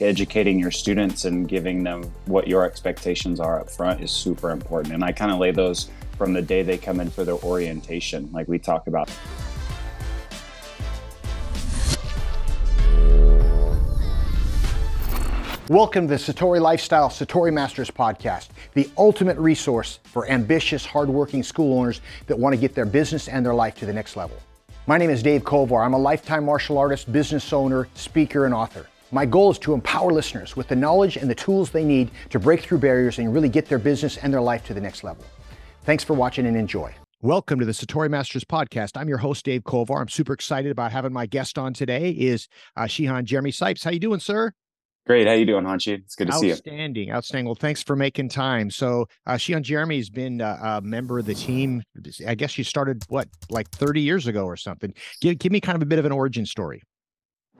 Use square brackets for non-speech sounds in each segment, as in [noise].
educating your students and giving them what your expectations are up front is super important. And I kind of lay those from the day they come in for their orientation, like we talked about. Welcome to the Satori Lifestyle Satori Masters podcast, the ultimate resource for ambitious, hardworking school owners that want to get their business and their life to the next level. My name is Dave Kovar. I'm a lifetime martial artist, business owner, speaker, and author. My goal is to empower listeners with the knowledge and the tools they need to break through barriers and really get their business and their life to the next level. Thanks for watching and enjoy. Welcome to the Satori Masters podcast. I'm your host, Dave Kovar. I'm super excited about having my guest on today is uh, Shihan Jeramy Sipes. How you doing, sir? Great. How you doing, Hanshi? It's good to see you. Outstanding. Outstanding. Well, thanks for making time. So uh, Shihan Jeramy has been uh, a member of the team. I guess you started, what, like 30 years ago or something. Give, give me kind of a bit of an origin story.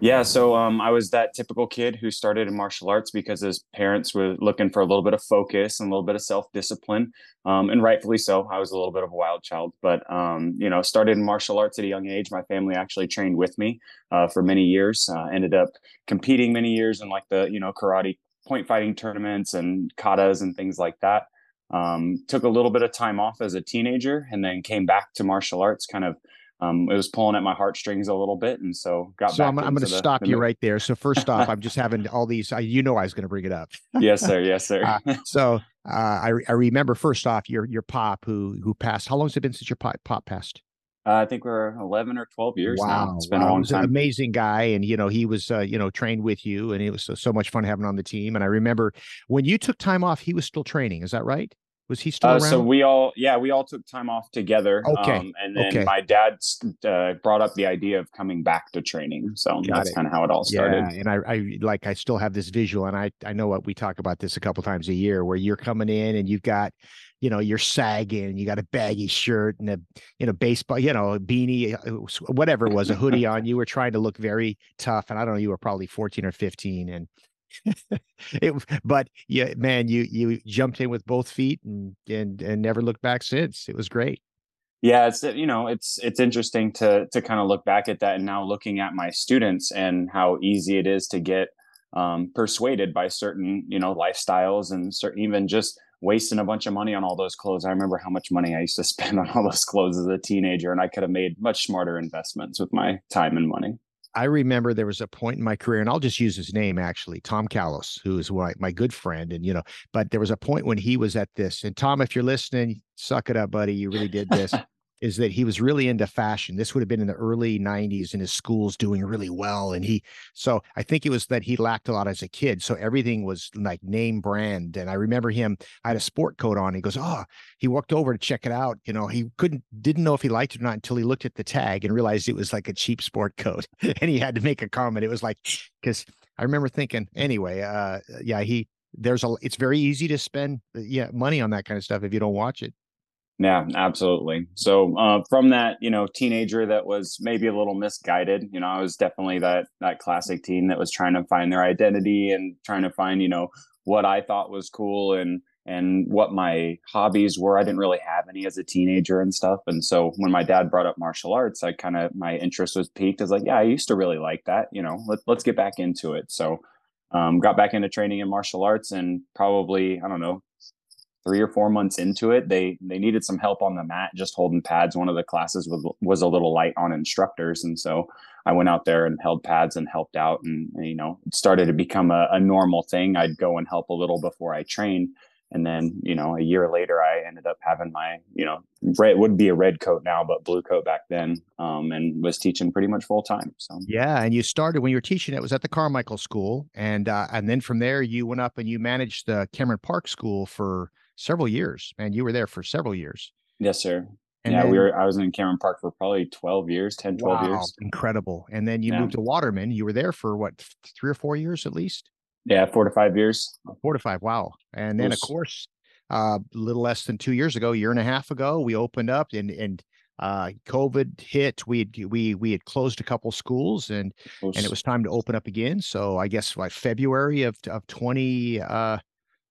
Yeah, so um, I was that typical kid who started in martial arts because his parents were looking for a little bit of focus and a little bit of self discipline, um, and rightfully so. I was a little bit of a wild child, but um, you know, started in martial arts at a young age. My family actually trained with me uh, for many years. Uh, ended up competing many years in like the you know karate point fighting tournaments and katas and things like that. Um, took a little bit of time off as a teenager, and then came back to martial arts, kind of um, it was pulling at my heartstrings a little bit, and so got. So I'm, I'm going to stop the, you right there. So first off, I'm just having [laughs] all these. Uh, you know, I was going to bring it up. yes, sir. Yes, sir. uh, [laughs] so uh, I I remember first off your your pop who who passed. How long has it been since your pop, pop passed? Uh, I think we're 11 or 12 years wow, now. It's been wow. a long time. An amazing guy. And, you know, he was, uh, you know, trained with you and it was so, so, much fun having on the team. And I remember when you took time off, he was still training. Is that right? Was he still uh, around? So we all, yeah, we all took time off together. Okay. Um, and then okay. my dad uh, brought up the idea of coming back to training. So Got that's kind of how it all started. Yeah, and I, I like, I still have this visual, and I, I know what we talk about this a couple times a year, where you're coming in and you've got, you know, you're sagging, you got a baggy shirt and a, you know, baseball, you know, beanie, uh, whatever it was, a hoodie [laughs] on. You were trying to look very tough, and I don't know, you were probably 14 or 15, and [laughs] it, but yeah, man, you you jumped in with both feet and and and never looked back since. It was great. Yeah, it's you know it's it's interesting to to kind of look back at that and now looking at my students and how easy it is to get um, persuaded by certain you know lifestyles and certain even just wasting a bunch of money on all those clothes. I remember how much money I used to spend [laughs] on all those clothes as a teenager, and I could have made much smarter investments with my time and money. I remember there was a point in my career, and I'll just use his name actually, Tom Callos, who is my, my good friend. And, you know, but there was a point when he was at this. And Tom, if you're listening, suck it up, buddy. You really did this is that he was really into fashion. This would have been in the early 90s and his school's doing really well. And he, so I think it was that he lacked a lot as a kid. So everything was like name brand. And I remember him, I had a sport coat on. He goes, Oh, he walked over to check it out. You know, he couldn't, didn't know if he liked it or not until he looked at the tag and realized it was like a cheap sport [laughs] coat. and he had to make a comment. It was like, [sniffs] because I remember thinking, anyway, uh, yeah, he, there's a, it's very easy to spend yeah money on that kind of stuff if you don't watch it. Yeah, absolutely. So uh, from that, you know, teenager that was maybe a little misguided, you know, I was definitely that that classic teen that was trying to find their identity and trying to find, you know, what I thought was cool and and what my hobbies were. I didn't really have any as a teenager and stuff. And so when my dad brought up martial arts, I kind of my interest was piqued. I was like, yeah, I used to really like that. You know, let, let's get back into it. So um, got back into training in martial arts and probably I don't know three or four months into it, they they needed some help on the mat, just holding pads. One of the classes was was a little light on instructors, and so I went out there and held pads and helped out, and, you know, it started to become a, a normal thing. I'd go and help a little before I trained, and then you know, a year later, I ended up having my you know, red would be a red coat now, but blue coat back then, um, and was teaching pretty much full time. So yeah, and you started when you were teaching. It was at the Carmichael School, and uh, and then from there you went up and you managed the Cameron Park School for several years. Man, you were there for several years. Yes, sir. And yeah, then, we were. I was in Cameron Park for probably twelve years, 10, 12 wow, years. Incredible. And then you yeah. moved to Waterman. You were there for what, three or four years at least? Yeah, four to five years. Four to five. Wow. And then, of course, uh, a little less than two years ago, year and a half ago, we opened up and and uh, COVID hit. We had we we had closed a couple schools and and it was time to open up again. So I guess like February of of twenty uh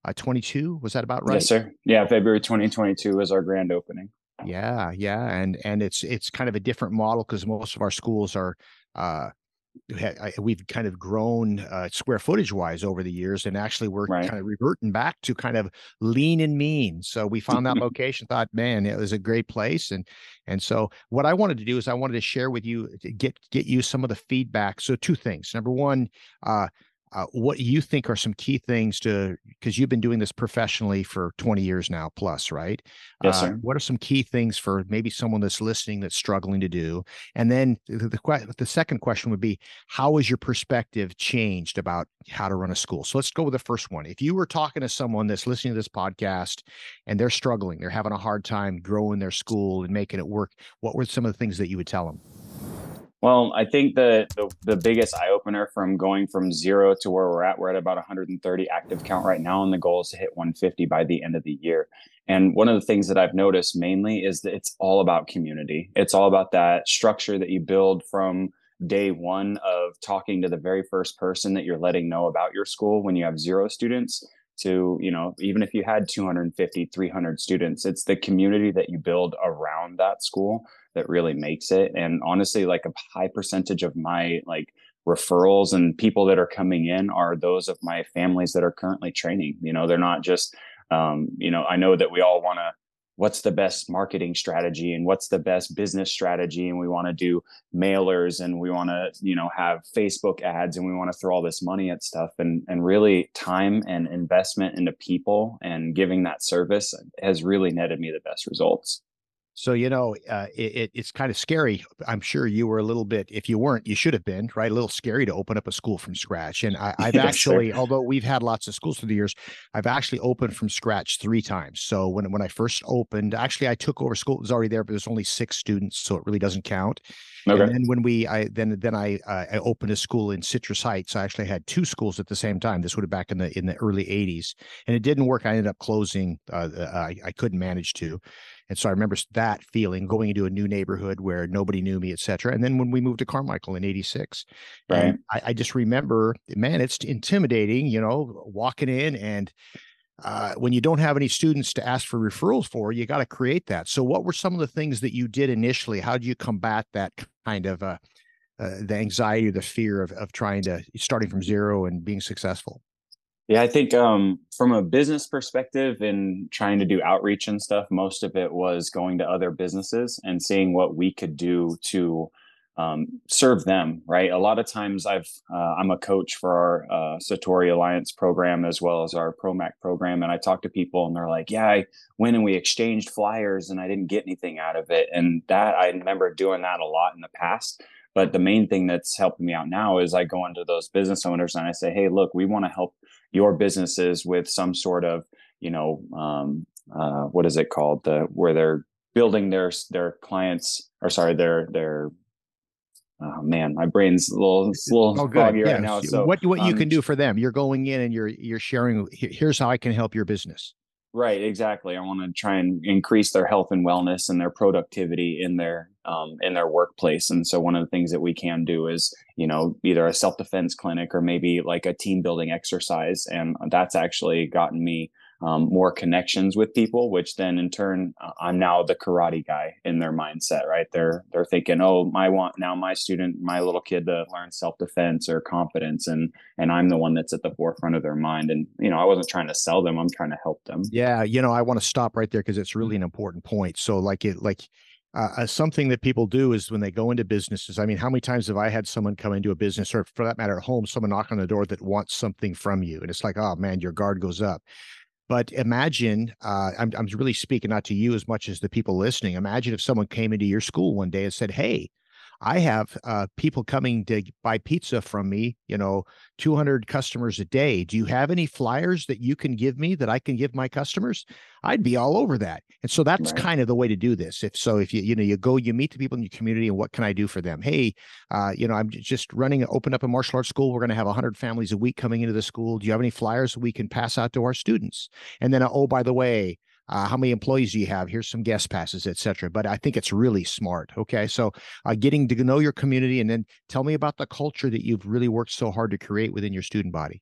uh, 22 was that about right yes sir yeah february 2022 was our grand opening yeah yeah and and it's it's kind of a different model because most of our schools are uh we've kind of grown uh, square footage wise over the years, and actually we're right. kind of reverting back to kind of lean and mean. So we found that [laughs] location, thought, man, it was a great place, and and so what I wanted to do is I wanted to share with you, get get you some of the feedback. So two things. Number one, uh, uh, what you think are some key things to because you've been doing this professionally for 20 years now plus right? Yes uh, sir. what are some key things for maybe someone that's listening that's struggling to do? And then the, the, the second question would be how has your perspective changed about how to run a school? So let's go with the first one. If you were talking to someone that's listening to this podcast and they're struggling they're having a hard time growing their school and making it work what were some of the things that you would tell them well, I think the, the, the biggest eye opener from going from zero to where we're at, we're at about 130 active count right now, and the goal is to hit 150 by the end of the year. And one of the things that I've noticed mainly is that it's all about community. It's all about that structure that you build from day one of talking to the very first person that you're letting know about your school when you have zero students to you know even if you had 250 300 students it's the community that you build around that school that really makes it. And honestly like a high percentage of my like referrals and people that are coming in are those of my families that are currently training. You know they're not just um, you know i know that we all want to what's the best marketing strategy and what's the best business strategy? And we want to do mailers and we want to you know have facebook ads and we want to throw all this money at stuff. And and really time and investment into people and giving that service has really netted me the best results so you know, uh, it, it's kind of scary. I'm sure you were a little bit. If you weren't, you should have been right. A little scary to open up a school from scratch. And I, [laughs] have yes, actually, sir. although we've had lots of schools through the years, I've actually opened from scratch three times. So when when I first opened, actually I took over school. It was already there, but there's only six students, so it really doesn't count. Okay. And then when we, I then then I uh, I opened a school in Citrus Heights. I actually had two schools at the same time. This would have back in the in the early '80s, and it didn't work. I ended up closing. Uh, I I couldn't manage to. And so I remember that feeling going into a new neighborhood where nobody knew me, et cetera. And then when we moved to Carmichael in 86, right. I, I just remember, man, it's intimidating, you know, walking in and uh, when you don't have any students to ask for referrals for, you got to create that. So, what were some of the things that you did initially? How do you combat that kind of uh, uh, the anxiety or the fear of of trying to starting from zero and being successful? Yeah, I think um, from a business perspective and trying to do outreach and stuff, most of it was going to other businesses and seeing what we could do to um, serve them. Right. A lot of times, I've uh, I'm a coach for our uh, Satori Alliance program as well as our ProMAC program, and I talk to people and they're like, "Yeah, I went and we exchanged flyers and I didn't get anything out of it." And that I remember doing that a lot in the past. But the main thing that's helping me out now is I go into those business owners and I say, "Hey, look, we want to help." Your businesses with some sort of you know um, uh, what is it called the where they're building their their clients or sorry their their oh man my brain's a little, a little oh, foggy yeah. right now so what what um, you can do for them you're going in and you're you're sharing here's how i can help your business Right, exactly. I want to try and increase their health and wellness and their productivity in their um, in their workplace. And so, one of the things that we can do is, you know, either a self defense clinic or maybe like a team building exercise, and that's actually gotten me um, more connections with people, which then in turn, uh, I'm now the karate guy in their mindset, right? They're they're thinking, oh, I want now my student, my little kid to learn self defense or confidence, and and I'm the one that's at the forefront of their mind. And you know, I wasn't trying to sell them; I'm trying to help them. Yeah, you know, I want to stop right there because it's really an important point. So, like it, like. Uh, uh, something that people do is when they go into businesses. I mean, how many times have I had someone come into a business, or for that matter, at home, someone knock on the door that wants something from you, and it's like, oh man, your guard goes up. But imagine, uh, I'm, I'm really speaking not to you as much as the people listening. Imagine if someone came into your school one day and said, Hey, I have uh, people coming to buy pizza from me, you know, 200 customers a day. Do you have any flyers that you can give me that I can give my customers? I'd be all over that. And so that's right. kind of the way to do this. If so, if you, you know, you go, you meet the people in your community and what can I do for them? Hey, uh, you know, I'm just running, open up a martial arts school. We're going to have 100 families a week coming into the school. Do you have any flyers we can pass out to our students? And then, oh, by the way, uh, how many employees do you have here's some guest passes etc but i think it's really smart okay so uh, getting to know your community and then tell me about the culture that you've really worked so hard to create within your student body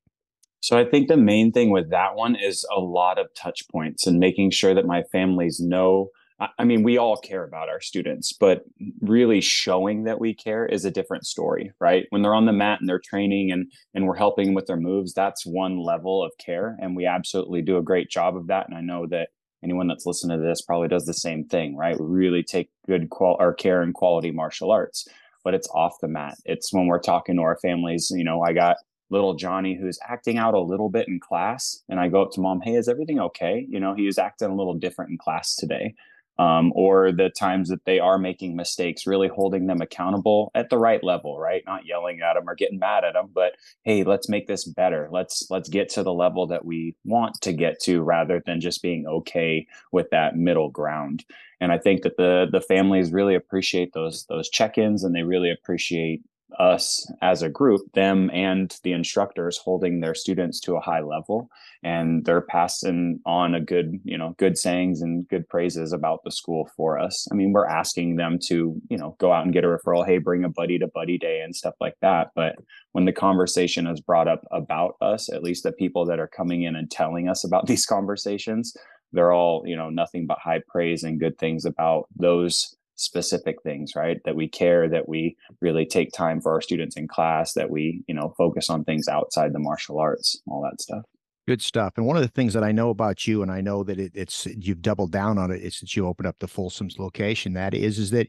so i think the main thing with that one is a lot of touch points and making sure that my families know I mean, we all care about our students, but really showing that we care is a different story, right? When they're on the mat and they're training and and we're helping with their moves, that's one level of care, and we absolutely do a great job of that. And I know that anyone that's listening to this probably does the same thing, right? We really take good qual or care and quality martial arts, but it's off the mat. It's when we're talking to our families. You know, I got little Johnny who's acting out a little bit in class, and I go up to mom, "Hey, is everything okay?" You know, he was acting a little different in class today um, or the times that they are making mistakes, really holding them accountable at the right level, right? Not yelling at them or getting mad at them, but hey, let's make this better. Let's let's get to the level that we want to get to, rather than just being okay with that middle ground. And I think that the the families really appreciate those those check-ins, and they really appreciate us as a group, them and the instructors holding their students to a high level and they're passing on a good, you know, good sayings and good praises about the school for us. I mean, we're asking them to, you know, go out and get a referral, hey, bring a buddy to buddy day and stuff like that. But when the conversation is brought up about us, at least the people that are coming in and telling us about [laughs] these conversations, they're all, you know, nothing but high praise and good things about those specific things right that we care that we really take time for our students in class that we you know focus on things outside the martial arts all that stuff good stuff and one of the things that i know about you and i know that it, it's you've doubled down on it is that you opened up the folsom's location that is is that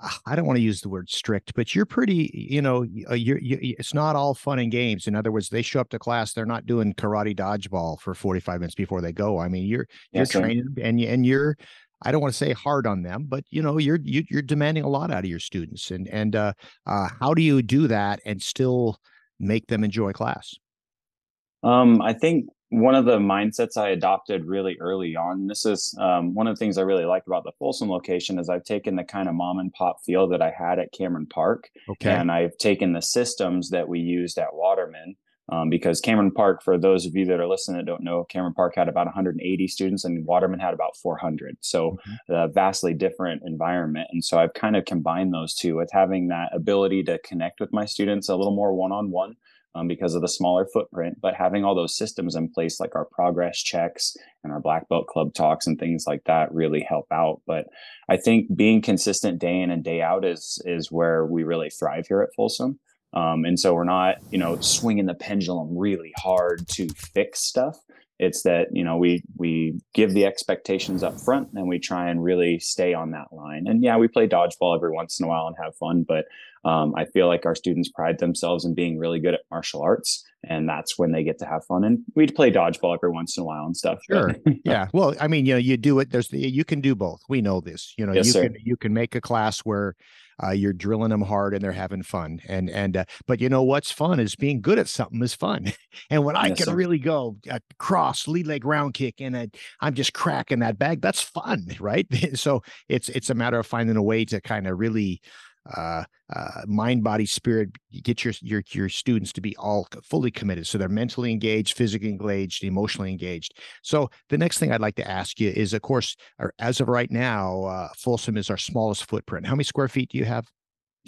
ah, I don't want to use the word strict, but you're pretty, you know, uh, you're, you it's not all fun and games. In other words, they show up to class, they're not doing karate dodgeball for 45 minutes before they go. I mean, you're, you're yes, training and, you, and you're, I don't want to say hard on them, but you know, you're you, are you are demanding a lot out of your students, and and uh, uh, how do you do that and still make them enjoy class? Um, I think one of the mindsets I adopted really early on. This is um, one of the things I really like about the Folsom location is I've taken the kind of mom and pop feel that I had at Cameron Park, okay. and I've taken the systems that we used at Waterman um, because Cameron Park, for those of you that are listening that don't know, Cameron Park had about 180 students and Waterman had about 400. So mm-hmm. a vastly different environment. And so I've kind of combined those two with having that ability to connect with my students a little more one-on-one um, because of the smaller footprint, but having all those systems in place, like our progress checks and our black belt club talks and things like that, really help out. But I think being consistent day in and day out is is where we really thrive here at Folsom. Um, and so we're not, you know, swinging the pendulum really hard to fix stuff. It's that you know we we give the expectations up front and we try and really stay on that line. And yeah, we play dodgeball every once in a while and have fun, but um, I feel like our students pride themselves in being really good at martial arts, and that's when they get to have fun. And we'd play dodgeball every once in a while and stuff. Sure. [laughs] yeah. Well, I mean, you know, you do it. There's the, you can do both. We know this. You know, yes, you sir. can you can make a class where uh, you're drilling them hard and they're having fun. And and uh, but you know what's fun is being good at something is fun. [laughs] and when I yes, can sir. really go uh, cross lead leg round kick and I, I'm just cracking that bag, that's fun, right? [laughs] so it's it's a matter of finding a way to kind of really uh, uh, mind, body, spirit. Get your your your students to be all fully committed, so they're mentally engaged, physically engaged, emotionally engaged. So the next thing I'd like to ask you is, of course, as of right now, uh, Folsom is our smallest footprint. How many square feet do you have?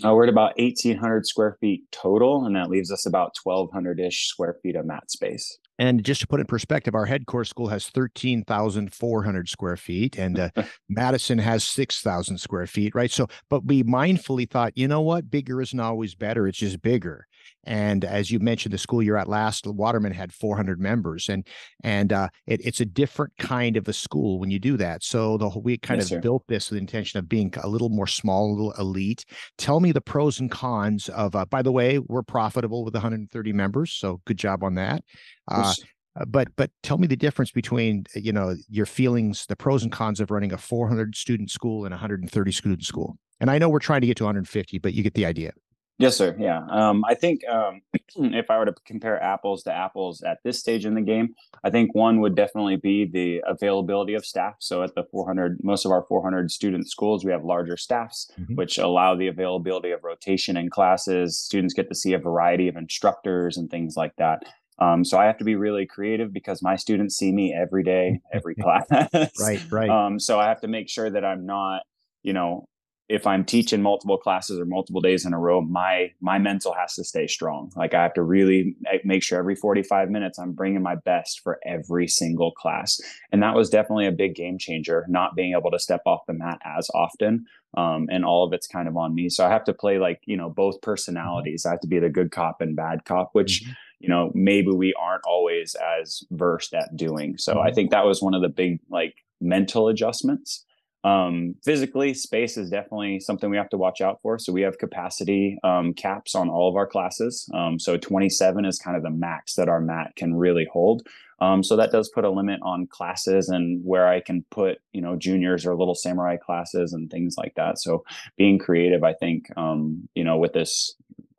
Uh, we're at about 1,800 square feet total, and that leaves us about 1,200 ish square feet of mat space. And just to put in perspective, our head course school has 13,400 square feet and uh, [laughs] Madison has 6,000 square feet, right? So, but we mindfully thought, you know what? Bigger isn't always better. It's just bigger. And as you mentioned, the school you're at last, Waterman had 400 members, and and uh, it, it's a different kind of a school when you do that. So the we kind yes, of sir. built this with the intention of being a little more small, a little elite. Tell me the pros and cons of. Uh, by the way, we're profitable with 130 members, so good job on that. Uh, uh, but but tell me the difference between you know your feelings the pros and cons of running a 400 student school and 130 student school and i know we're trying to get to 150 but you get the idea Yes, sir. Yeah. Um, I think um, [clears throat] if I were to compare apples to apples at this stage in the game, I think one would definitely be the availability of staff. So at the 400, most of our 400 student schools, we have larger staffs, mm-hmm. which allow the availability of rotation in classes. Students get to see a variety of instructors and things like that. Um, so I have to be really creative because my students see me every day, every [laughs] class. right, right. Um, so I have to make sure that I'm not, you know, if I'm teaching multiple classes or multiple days in a row, my my mental has to stay strong. Like I have to really make sure every 45 minutes I'm bringing my best for every single class. And that was definitely a big game changer, not being able to step off the mat as often. Um, and all of it's kind of on me. So I have to play like, you know, both mm-hmm. personalities. I have to be the good cop and bad cop, which, mm-hmm. You know, maybe we aren't always as versed at doing. So mm-hmm. I think that was one of the big like mental adjustments um, physically, space is definitely something we have to watch out for. So we have capacity um, caps on all of our classes. Um, so 27 is kind of the max that our mat can really hold. Um, so that does put a limit on classes and where I can put, you know, juniors or little samurai classes and things like that. So being creative, I think, um, you know, with this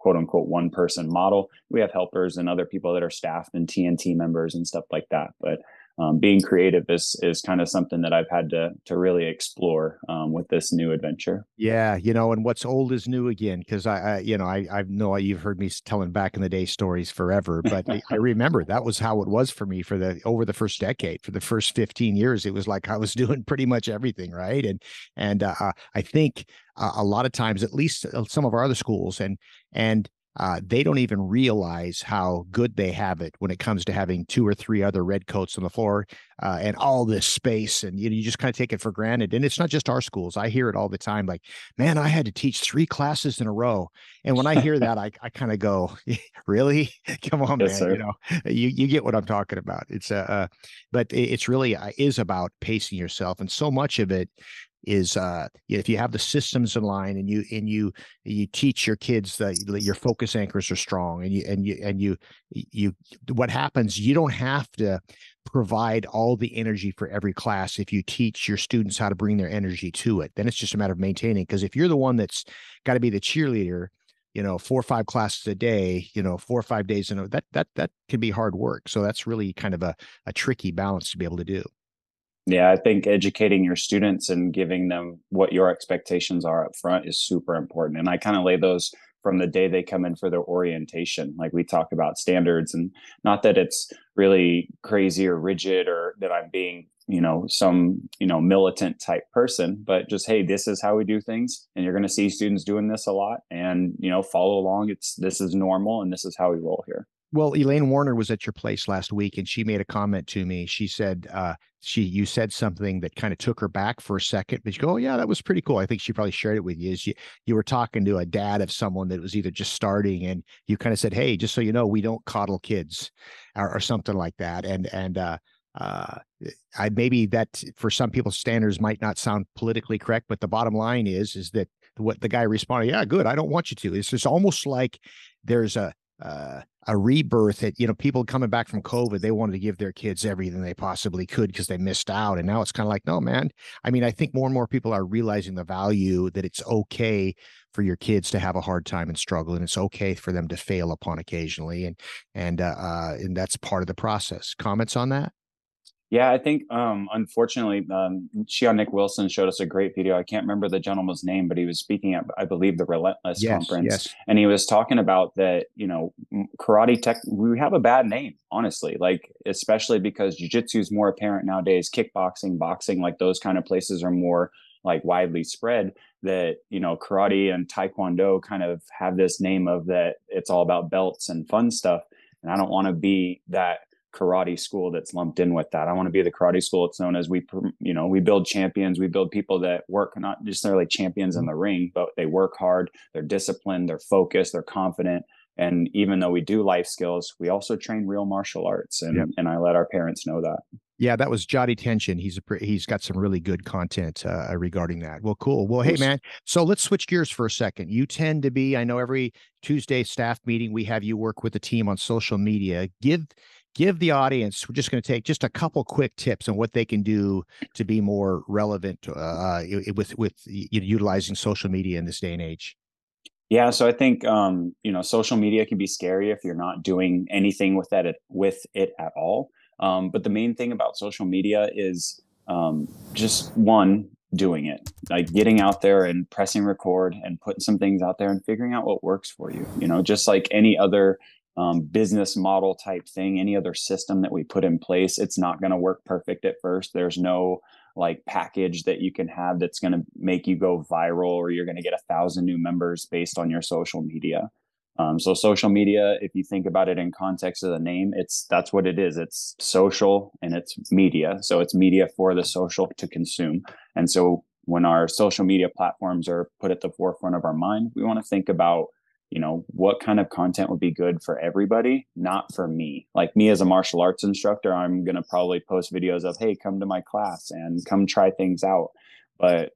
quote unquote one person model, we have helpers and other people that are staffed and TNT members and stuff like that. But um, being creative is is kind of something that I've had to to really explore um, with this new adventure. Yeah, you know, and what's old is new again. Because I, I, you know, I I know you've heard me telling back in the day stories forever, but I [laughs] remember that was how it was for me for the over the first decade. For the first fifteen years, it was like I was [laughs] doing pretty much everything right, and and uh, I think uh, a lot of times, at least uh, some of our other schools, and and uh, they don't even realize how good they have it when it comes to having two or three other red coats on the floor uh, and all this space. And you, know, you just kind of take it for granted. And it's not just our schools. I hear it all the time like, man, I had to teach three classes in a row. And when I [laughs] hear that, I, I kind of go, [laughs] really? [laughs] Come on, yes, man. Sir. You know, you, you get what I'm talking about. It's uh, uh but it's really uh, is about pacing yourself. And so much of it is uh, if you have the systems in line and you and you you teach your kids that your focus anchors are strong and you and you and you you what happens you don't have to provide all the energy for every class if you teach your students how to bring their energy to it. Then it's just a matter of maintaining because if you're the one that's got to be the cheerleader you know four or five classes a day you know four or five days in a that that that can be hard work. So that's really kind of a, a tricky balance to be able to do yeah, I think educating your students and giving them what your expectations are up front is super important. And I kind of lay those from the day they come in for their orientation. Like we talk about standards and not that it's really crazy or rigid or that I'm being, you know, some, you know, militant type person, but just, hey, this is how we do things. And you're going to see students doing this a lot and, you know, follow along. It's this is normal and this is how we roll here. Well, Elaine Warner was at your place last week, and she made a comment to me. She said, uh, "She, you said something that kind of took her back for a second, but you go, oh yeah, that was pretty cool." I think she probably shared it with you. Is you you were talking to a dad of someone that was either just starting, and you kind of said, "Hey, just so you know, we don't coddle kids," or, or something like that, and and uh, uh, I maybe that for some people's standards might not sound politically correct, but the bottom line is is that what the guy responded, yeah, good. I don't want you to. It's just almost like there's a uh, a rebirth that you know people coming back from covid they wanted to give their kids everything they possibly could because they missed out. And now it's kind of like no man. I mean i think more and more people are realizing the value that it's okay for your kids to have a hard time and struggle and it's okay for them to fail upon occasionally and and uh, uh and that's part of the process. Comments on that yeah, I think um, unfortunately, um, Nick Wilson showed us a great video. I can't remember the gentleman's name, but he was speaking at, I believe, the Relentless yes, conference, yes. and he was talking about that. You know, karate tech. We have a bad name, honestly. Like especially because jujitsu is more apparent nowadays. Kickboxing, boxing, like those kind of places are more like widely spread. That you know, karate and taekwondo kind of have this name of that. It's all about belts and fun stuff, and I don't want to be that karate school that's lumped in with that. I want to be the karate school. It's known as we, you know, we build champions. We build people that work not necessarily champions in the ring, but they work hard. They're disciplined. They're focused. They're confident. And even though we do life skills, we also train real martial arts. And yep. and I let our parents know that. Yeah, that was Jody Tension. He's a he's got some really good content uh, regarding that. Well, cool. Well, hey man, so let's switch gears for a second. You tend to be, I know every Tuesday staff meeting we have you work with the team on social media. Give give the audience we're just going to take just a couple quick tips on what they can do to be more relevant uh, with with utilizing social media in this day and age? Yeah so i think um, you know social media can be scary if you're not doing anything with that with it at all. Um, but the main thing about social media is um, just one doing it. Like getting out there and pressing record and putting some things out there and figuring out what works for you you know just like any other um, business model type thing, any other system that we put in place, it's not going to work perfect at first. There's no like package that you can have that's going to make you go viral or you're going to get a thousand new members based on your social media. Um, so social media, if you think about it in context of the name, it's that's what it is. It's social and it's media. So it's media for the social to consume. And so when our social media platforms are put at the forefront of our mind, we want to think about, you know, what kind of content would be good for everybody, not for me. Like me as a martial arts instructor, I'm going to probably post videos of, hey, come to my class and come try things out. But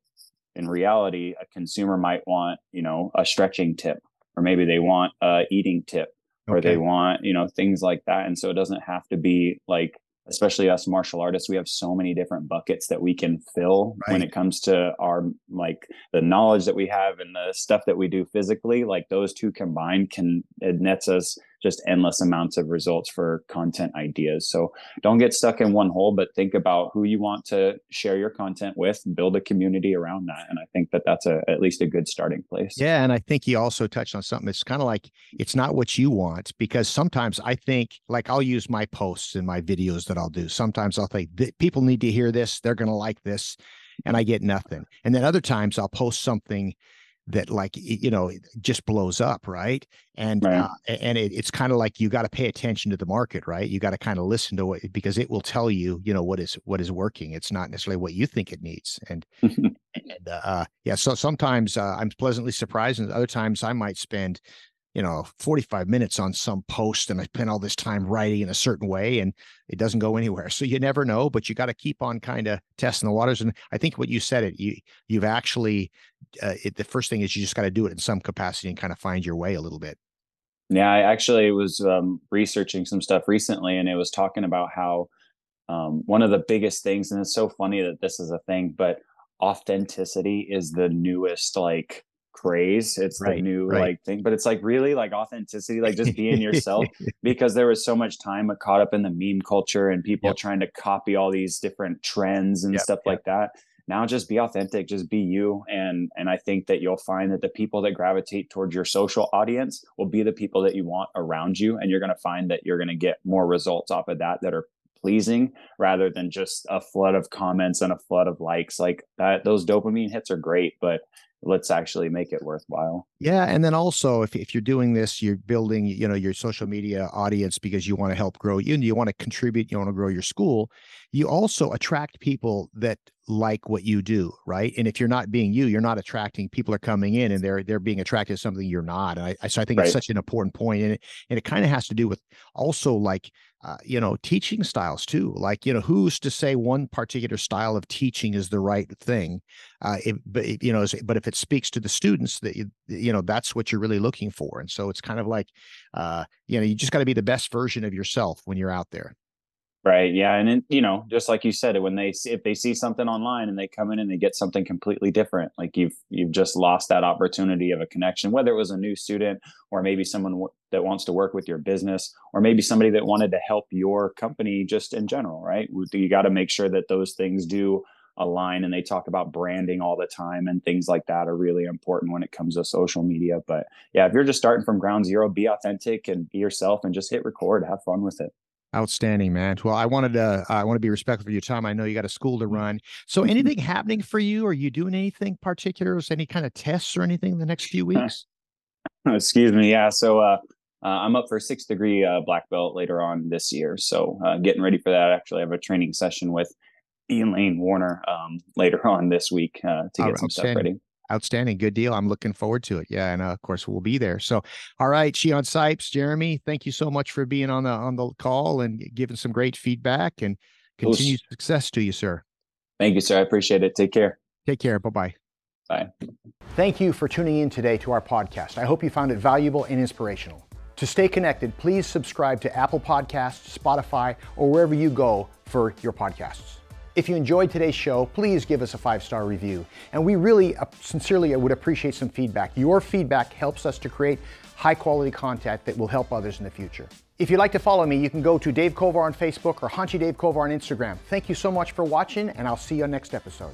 in reality, a consumer might want, you know, a stretching tip or maybe they want a eating tip or they want you know things like that and so it doesn't have to be like especially us martial artists we have so many different buckets that we can fill right. when it comes to our like the knowledge that we have and the stuff that we do physically like those two combined can it nets us just endless amounts of results for content ideas. So don't get stuck in one hole, but think about who you want to share your content with, build a community around that. And I think that that's a, at least a good starting place. Yeah. And I think he also touched on something. It's kind of like it's not what you want because sometimes I think, like, I'll use my posts and my videos that I'll do. Sometimes I'll think people need to hear this, they're going to like this. And I get nothing. And then other times I'll post something that like you know just blows up right? And right. Uh, and it, it's kind of like you got to pay attention to the market right? You got to kind of listen to it because it will tell you you know what is what is working. It's not necessarily what you think it needs. And [laughs] and uh, yeah so sometimes uh, i'm pleasantly surprised and other times i might spend you know 45 minutes on some post and i spend all this time writing in a certain way and it doesn't go anywhere. So you never know but you got to keep on kind of testing the waters and i think what you said it you you've actually uh, it, the first thing is you just got to do it in some capacity and kind of find your way a little bit. Yeah i actually was um, researching some stuff recently and it was talking about how um, one of the biggest things and it's so funny that this is a thing but authenticity is the newest like craze. It's right, the new right. like thing, but it's like really like authenticity, like just being [laughs] yourself. because there was so much time caught up in the meme culture and people yep. trying to copy all these different trends and yep, stuff yep. like that. Now just be authentic, just be you. And and I think that you'll find that the people that gravitate towards your social audience will be the people that you want around you. And you're gonna find that you're gonna get more results off of that that are pleasing rather than just a flood of comments and a flood of likes like that those dopamine hits are great but let's actually make it worthwhile yeah and then also if, if you're doing this you're building you know your social media audience because you want to help grow you and you want to contribute you want to grow your school you also attract people that like what you do right and if you're not being you you're not attracting people are coming in and they're they're being attracted to something you're not and i so i think right. it's such an important point and it, and it kind of has to do with also like uh, you know teaching styles too like you know who's to say one particular style of teaching is the right thing uh it, but you know but if it speaks to the students that you, you know that's what you're really looking for and so it's kind of like uh you know you just got to be the best version of yourself when you're out there Right. Yeah. And it, you know, just like you said, when they see, if they see something online and they come in and they get something completely different, like you've you've just lost that opportunity of a connection, whether it was a new student or maybe someone w- that wants to work with your business, or maybe somebody that wanted to help your company just in general. Right. You got to make sure that those things do align. And they talk about branding all the time and things like that are really important when it comes to social media. But yeah, if you're just starting from ground zero, be authentic and be yourself and just hit record, have fun with it. Outstanding, man. Well, I wanted to I want to be respectful of your time. I know you got a school to run. So anything happening for you? Are you doing anything particular? Is any kind of tests or anything in the next few weeks? Excuse me. Yeah. So uh, uh, I'm up for a sixth degree uh, black belt later on this year. So uh, getting ready for that. Actually, I have a training session with Ian Lane Warner um, later on this week uh, to get some stuff ready. Outstanding. Good deal. I'm looking forward to it. Yeah. And uh, of course we'll be there. So, all right, Shihan Sipes, Jeramy, thank you so much for being on the, on the call and giving some great feedback and continued success to you, sir. Thank you, sir. I appreciate it. Take care. Take care. Bye-bye. Bye. Thank you for tuning in today to our podcast. I hope you found it valuable and inspirational. To stay connected, please subscribe to Apple Podcasts, Spotify, or wherever you go for your podcasts. If you enjoyed today's show, please give us a five star review. And we really uh, sincerely would appreciate some feedback. Your feedback helps us to create high quality content that will help others in the future. If you'd like to follow me, you can go to Dave Kovar on Facebook or Hanshi Dave Kovar on Instagram. Thank you so much for watching, and I'll see you on next episode.